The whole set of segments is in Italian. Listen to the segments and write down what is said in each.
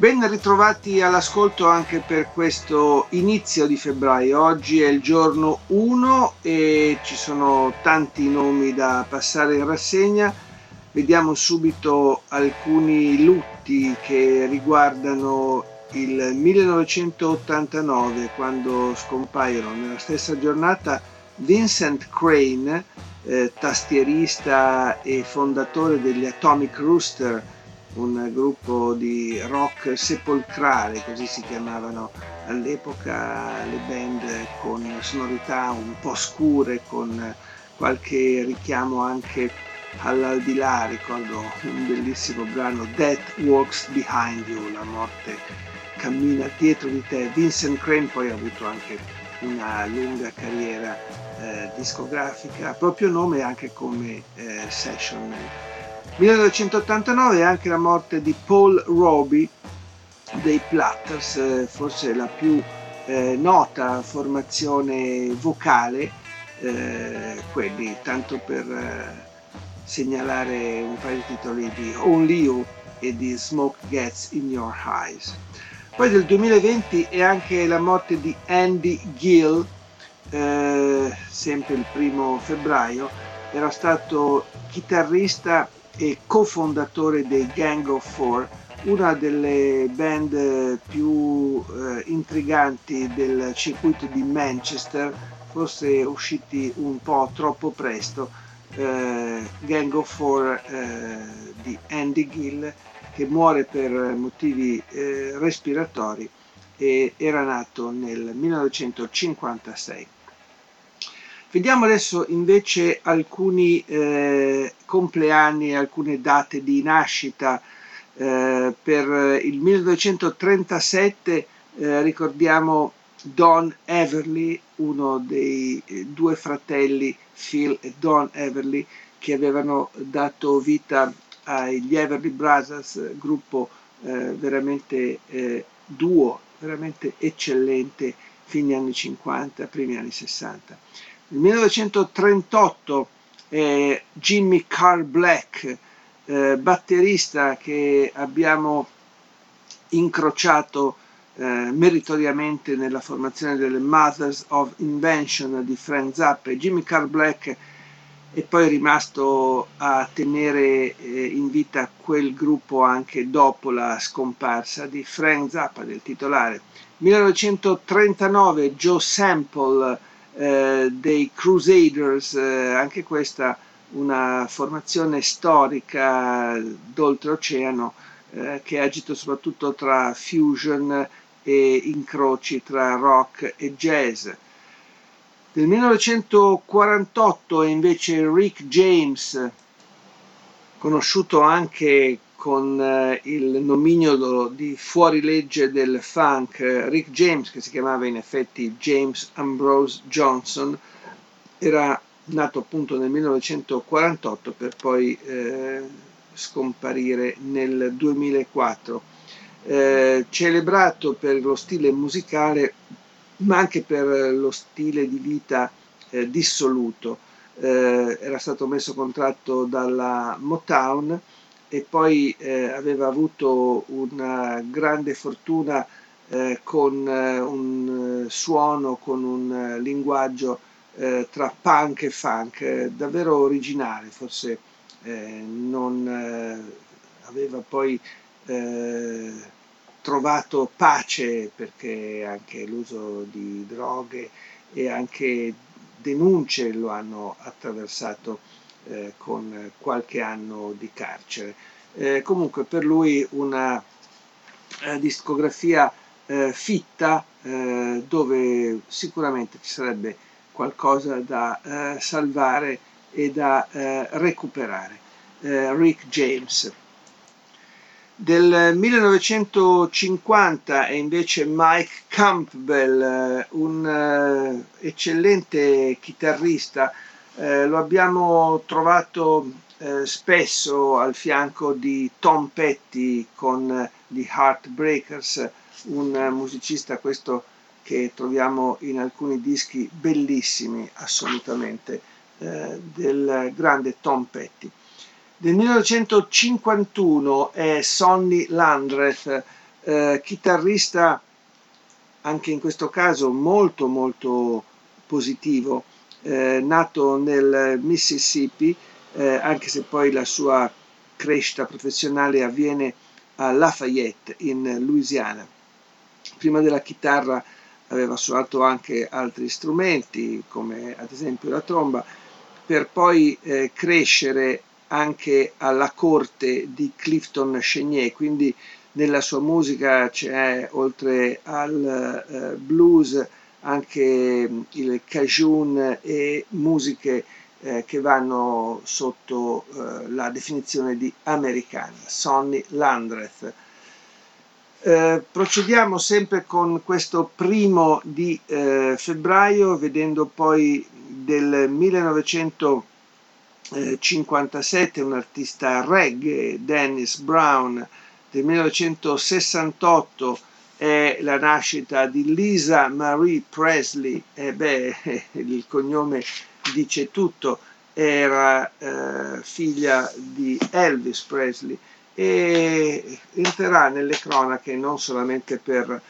Ben ritrovati all'ascolto anche per questo inizio di febbraio. Oggi è il giorno 1 e ci sono tanti nomi da passare in rassegna. Vediamo subito alcuni lutti che riguardano il 1989 quando scompaiono nella stessa giornata Vincent Crane, eh, tastierista e fondatore degli Atomic Rooster, un gruppo di rock sepolcrale, così si chiamavano all'epoca le band con sonorità un po' scure, con qualche richiamo anche all'aldilà, ricordo un bellissimo brano Death Walks Behind You, la morte cammina dietro di te. Vincent Crane poi ha avuto anche una lunga carriera eh, discografica, proprio nome anche come eh, session 1989 è anche la morte di Paul Roby dei Platters, eh, forse la più eh, nota formazione vocale, eh, quelli tanto per eh, segnalare un paio di titoli di Only You e di Smoke Gets in Your Eyes. Poi del 2020 è anche la morte di Andy Gill, eh, sempre il primo febbraio, era stato chitarrista e cofondatore dei Gang of Four, una delle band più eh, intriganti del circuito di Manchester, forse usciti un po' troppo presto, eh, Gang of Four eh, di Andy Gill, che muore per motivi eh, respiratori e era nato nel 1956. Vediamo adesso invece alcuni eh, compleanni, alcune date di nascita. Eh, per il 1937 eh, ricordiamo Don Everly, uno dei eh, due fratelli Phil e Don Everly, che avevano dato vita agli Everly Brothers, gruppo eh, veramente eh, duo, veramente eccellente, fine anni 50, primi anni 60. Nel 1938 eh, Jimmy Carl Black, eh, batterista che abbiamo incrociato eh, meritoriamente nella formazione delle Mothers of Invention di Frank Zappa. Jimmy Carl Black è poi rimasto a tenere eh, in vita quel gruppo anche dopo la scomparsa di Frank Zappa, del titolare. 1939 Joe Sample dei Crusaders, eh, anche questa una formazione storica d'oltreoceano eh, che agito soprattutto tra fusion e incroci tra rock e jazz. Nel 1948 è invece Rick James, conosciuto anche con eh, il nomignolo di fuorilegge del funk Rick James, che si chiamava in effetti James Ambrose Johnson, era nato appunto nel 1948 per poi eh, scomparire nel 2004. Eh, celebrato per lo stile musicale, ma anche per lo stile di vita eh, dissoluto. Eh, era stato messo contratto dalla Motown e poi eh, aveva avuto una grande fortuna eh, con eh, un eh, suono, con un eh, linguaggio tra punk e funk, davvero originale, forse non aveva poi trovato pace perché anche l'uso di droghe e anche denunce lo hanno attraversato eh, con qualche anno di carcere. Eh, comunque per lui una eh, discografia eh, fitta eh, dove sicuramente ci sarebbe qualcosa da salvare e da recuperare. Rick James. Del 1950 è invece Mike Campbell, un eccellente chitarrista. Uh, lo abbiamo trovato uh, spesso al fianco di Tom Petty con gli Heartbreakers, un musicista questo che troviamo in alcuni dischi bellissimi assolutamente del grande Tom Petty. Del 1951 è Sonny Landreth, eh, chitarrista anche in questo caso molto molto positivo, eh, nato nel Mississippi, eh, anche se poi la sua crescita professionale avviene a Lafayette in Louisiana. Prima della chitarra aveva suonato anche altri strumenti come ad esempio la tromba, per poi eh, crescere anche alla corte di Clifton Chenier, quindi nella sua musica c'è oltre al uh, blues anche il cajun e musiche eh, che vanno sotto eh, la definizione di americana, Sonny Landreth. Eh, procediamo sempre con questo primo di eh, febbraio, vedendo poi del 1900 57, un artista reggae, Dennis Brown, del 1968 è la nascita di Lisa Marie Presley, e beh, il cognome dice tutto, era eh, figlia di Elvis Presley e entrerà nelle cronache non solamente per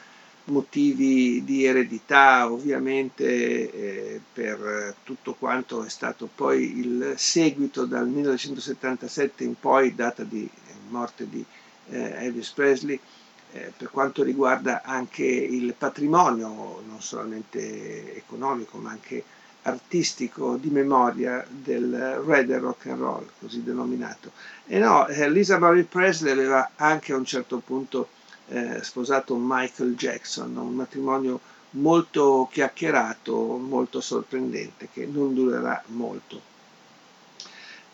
motivi di eredità, ovviamente eh, per tutto quanto è stato poi il seguito dal 1977 in poi, data di morte di eh, Elvis Presley, eh, per quanto riguarda anche il patrimonio, non solamente economico, ma anche artistico di memoria del red rock and roll, così denominato. E no, eh, Lisa Marie Presley aveva anche a un certo punto eh, sposato Michael Jackson, un matrimonio molto chiacchierato, molto sorprendente, che non durerà molto.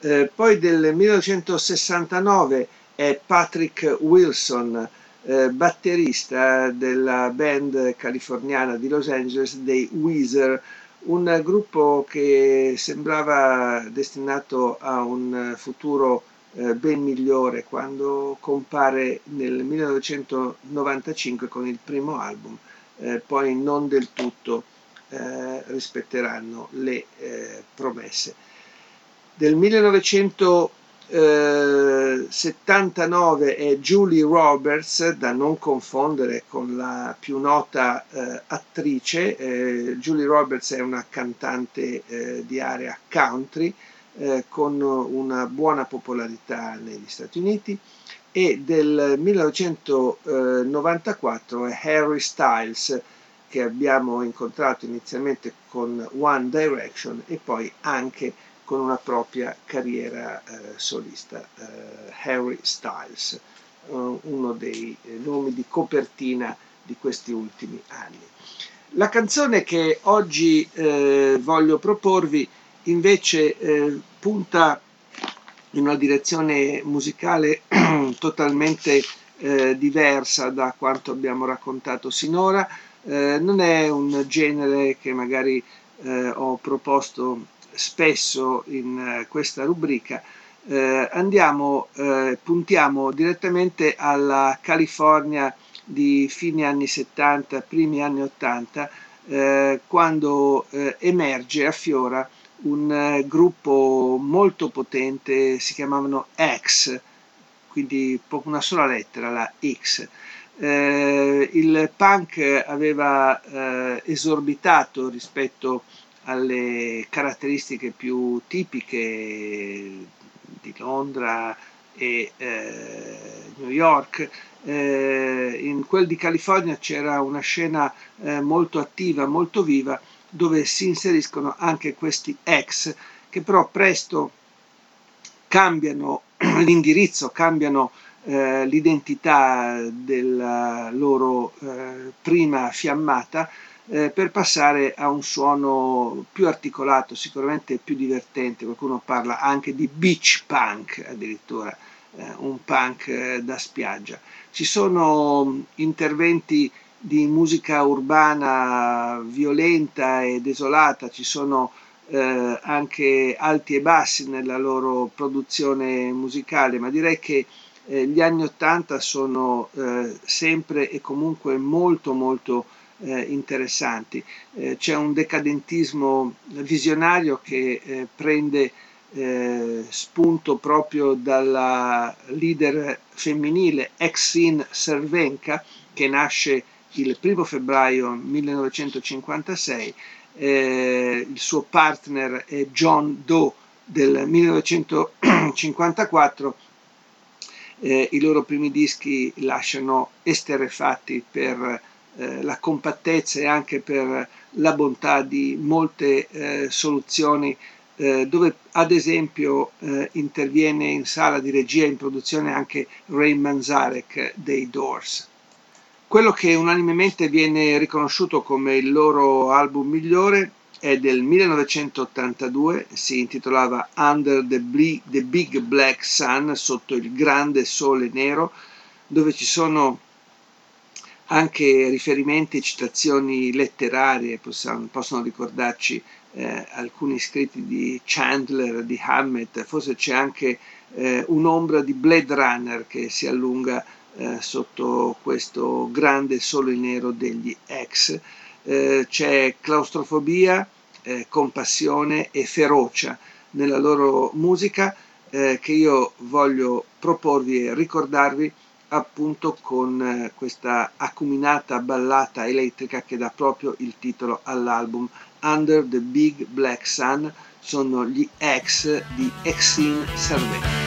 Eh, poi del 1969 è Patrick Wilson, eh, batterista della band californiana di Los Angeles dei Weezer, un gruppo che sembrava destinato a un futuro eh, ben migliore quando compare nel 1995 con il primo album, eh, poi non del tutto rispetteranno le promesse. Del 1979 è Julie Roberts, da non confondere con la più nota eh, attrice. Eh, Julie Roberts è una cantante di area country, eh, con una buona popolarità negli Stati Uniti e del 1994 è Harry Styles che abbiamo incontrato inizialmente con One Direction e poi anche con una propria carriera eh, solista, eh, Harry Styles, eh, uno dei nomi di copertina di questi ultimi anni. La canzone che oggi eh, voglio proporvi invece eh, punta in una direzione musicale totalmente eh, diversa da quanto abbiamo raccontato sinora. Eh, non è un genere che magari eh, ho proposto spesso in eh, questa rubrica. Eh, andiamo, puntiamo direttamente alla California di fine anni 70, primi anni 80, quando emerge, affiora un eh, gruppo molto potente, si chiamavano X, quindi una sola lettera, la X. Eh, il punk aveva eh, esorbitato rispetto alle caratteristiche più tipiche di Londra e eh, New York. Eh, in quel di California c'era una scena eh, molto attiva, molto viva dove si inseriscono anche questi ex che però presto cambiano l'indirizzo, cambiano eh, l'identità della loro eh, prima fiammata eh, per passare a un suono più articolato, sicuramente più divertente, qualcuno parla anche di beach punk addirittura, eh, un punk eh, da spiaggia. Ci sono mm, interventi di musica urbana violenta e desolata, ci sono eh, anche alti e bassi nella loro produzione musicale, ma direi che eh, gli anni Ottanta sono eh, sempre e comunque molto molto eh, interessanti. Eh, c'è un decadentismo visionario che eh, prende spunto proprio dalla leader femminile Exin Cervenka che nasce il 1 febbraio 1956 eh, il suo partner è John Doe del 1954, eh, i loro primi dischi lasciano esterrefatti per eh, la compattezza e anche per la bontà di molte eh, soluzioni eh, dove ad esempio eh, interviene in sala di regia e in produzione anche Ray Manzarek dei Doors. Quello che unanimemente viene riconosciuto come il loro album migliore è del 1982, si intitolava Under the, Big Black Sun, sotto il grande sole nero, dove ci sono anche riferimenti e citazioni letterarie, possono, possono ricordarci eh, alcuni scritti di Chandler, di Hammett, forse c'è anche eh, un'ombra di Blade Runner che si allunga eh, sotto questo grande sole nero degli ex. Eh, c'è claustrofobia, eh, compassione e ferocia nella loro musica eh, che io voglio proporvi e ricordarvi appunto con eh, questa acuminata ballata elettrica che dà proprio il titolo all'album Under the Big Black Sun sono gli ex di Exin Servet.